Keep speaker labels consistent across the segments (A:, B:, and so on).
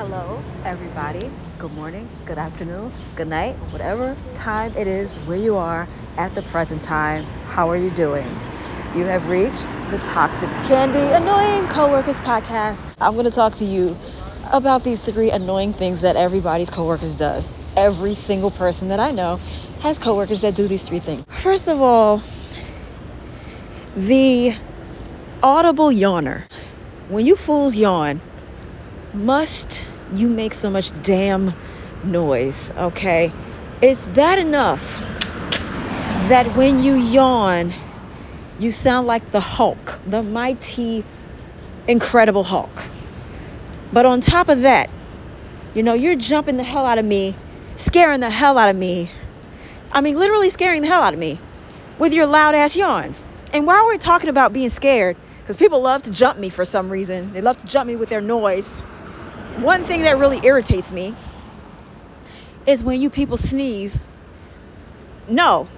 A: Hello, everybody. Good morning, good afternoon, good night, whatever time it is where you are at the present time. How are you doing? You have reached the Toxic Candy Annoying Coworkers podcast. I'm going to talk to you about these three annoying things that everybody's coworkers does. Every single person that I know has coworkers that do these three things. First of all, the audible yawner. When you fools yawn, must you make so much damn noise, okay? It's bad enough that when you yawn, you sound like the Hulk, the mighty, incredible Hulk. But on top of that, you know, you're jumping the hell out of me, scaring the hell out of me. I mean, literally scaring the hell out of me with your loud ass yawns. And while we're talking about being scared, because people love to jump me for some reason, they love to jump me with their noise one thing that really irritates me is when you people sneeze. No,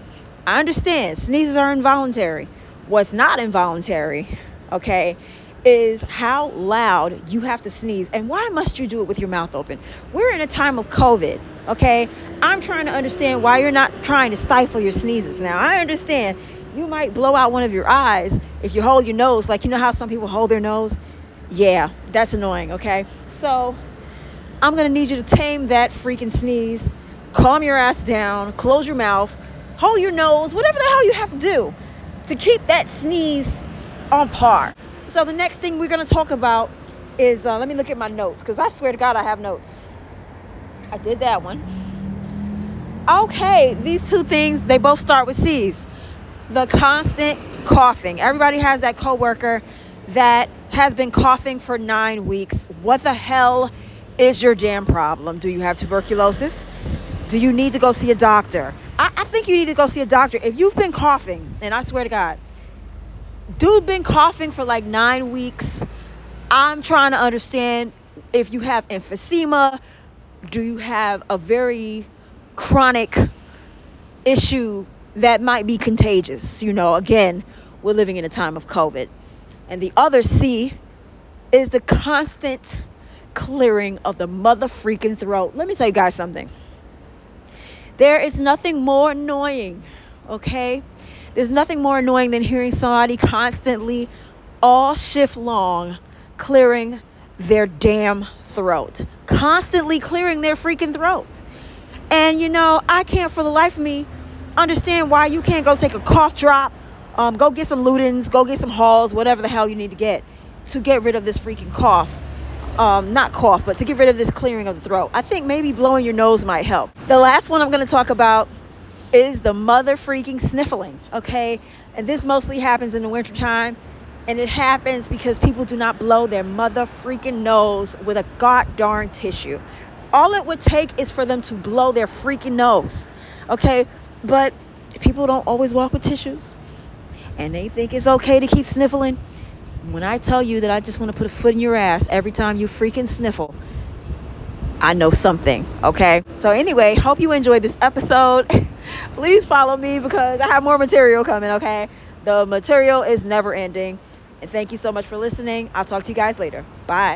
A: I understand sneezes are involuntary. What's not involuntary, okay, is how loud you have to sneeze and why must you do it with your mouth open? We're in a time of COVID, okay? I'm trying to understand why you're not trying to stifle your sneezes. Now, I understand you might blow out one of your eyes if you hold your nose, like you know how some people hold their nose? Yeah, that's annoying, okay? So I'm gonna need you to tame that freaking sneeze, calm your ass down, close your mouth, hold your nose, whatever the hell you have to do to keep that sneeze on par. So the next thing we're gonna talk about is uh, let me look at my notes because I swear to God I have notes. I did that one. Okay, these two things they both start with C's. The constant coughing. Everybody has that coworker that has been coughing for nine weeks. What the hell is your damn problem? Do you have tuberculosis? Do you need to go see a doctor? I, I think you need to go see a doctor. If you've been coughing, and I swear to God, dude been coughing for like nine weeks. I'm trying to understand if you have emphysema, do you have a very chronic issue that might be contagious? You know, again, we're living in a time of COVID. And the other C is the constant clearing of the mother freaking throat. Let me tell you guys something. There is nothing more annoying, okay? There's nothing more annoying than hearing somebody constantly, all shift long, clearing their damn throat. Constantly clearing their freaking throat. And you know, I can't for the life of me understand why you can't go take a cough drop um, go get some Ludens, go get some Halls, whatever the hell you need to get to get rid of this freaking cough. Um, not cough, but to get rid of this clearing of the throat. I think maybe blowing your nose might help. The last one I'm going to talk about is the mother freaking sniffling, okay? And this mostly happens in the wintertime. And it happens because people do not blow their mother freaking nose with a god darn tissue. All it would take is for them to blow their freaking nose, okay? But people don't always walk with tissues and they think it's okay to keep sniffling, when I tell you that I just want to put a foot in your ass every time you freaking sniffle, I know something, okay? So, anyway, hope you enjoyed this episode. Please follow me because I have more material coming, okay? The material is never ending. And thank you so much for listening. I'll talk to you guys later. Bye.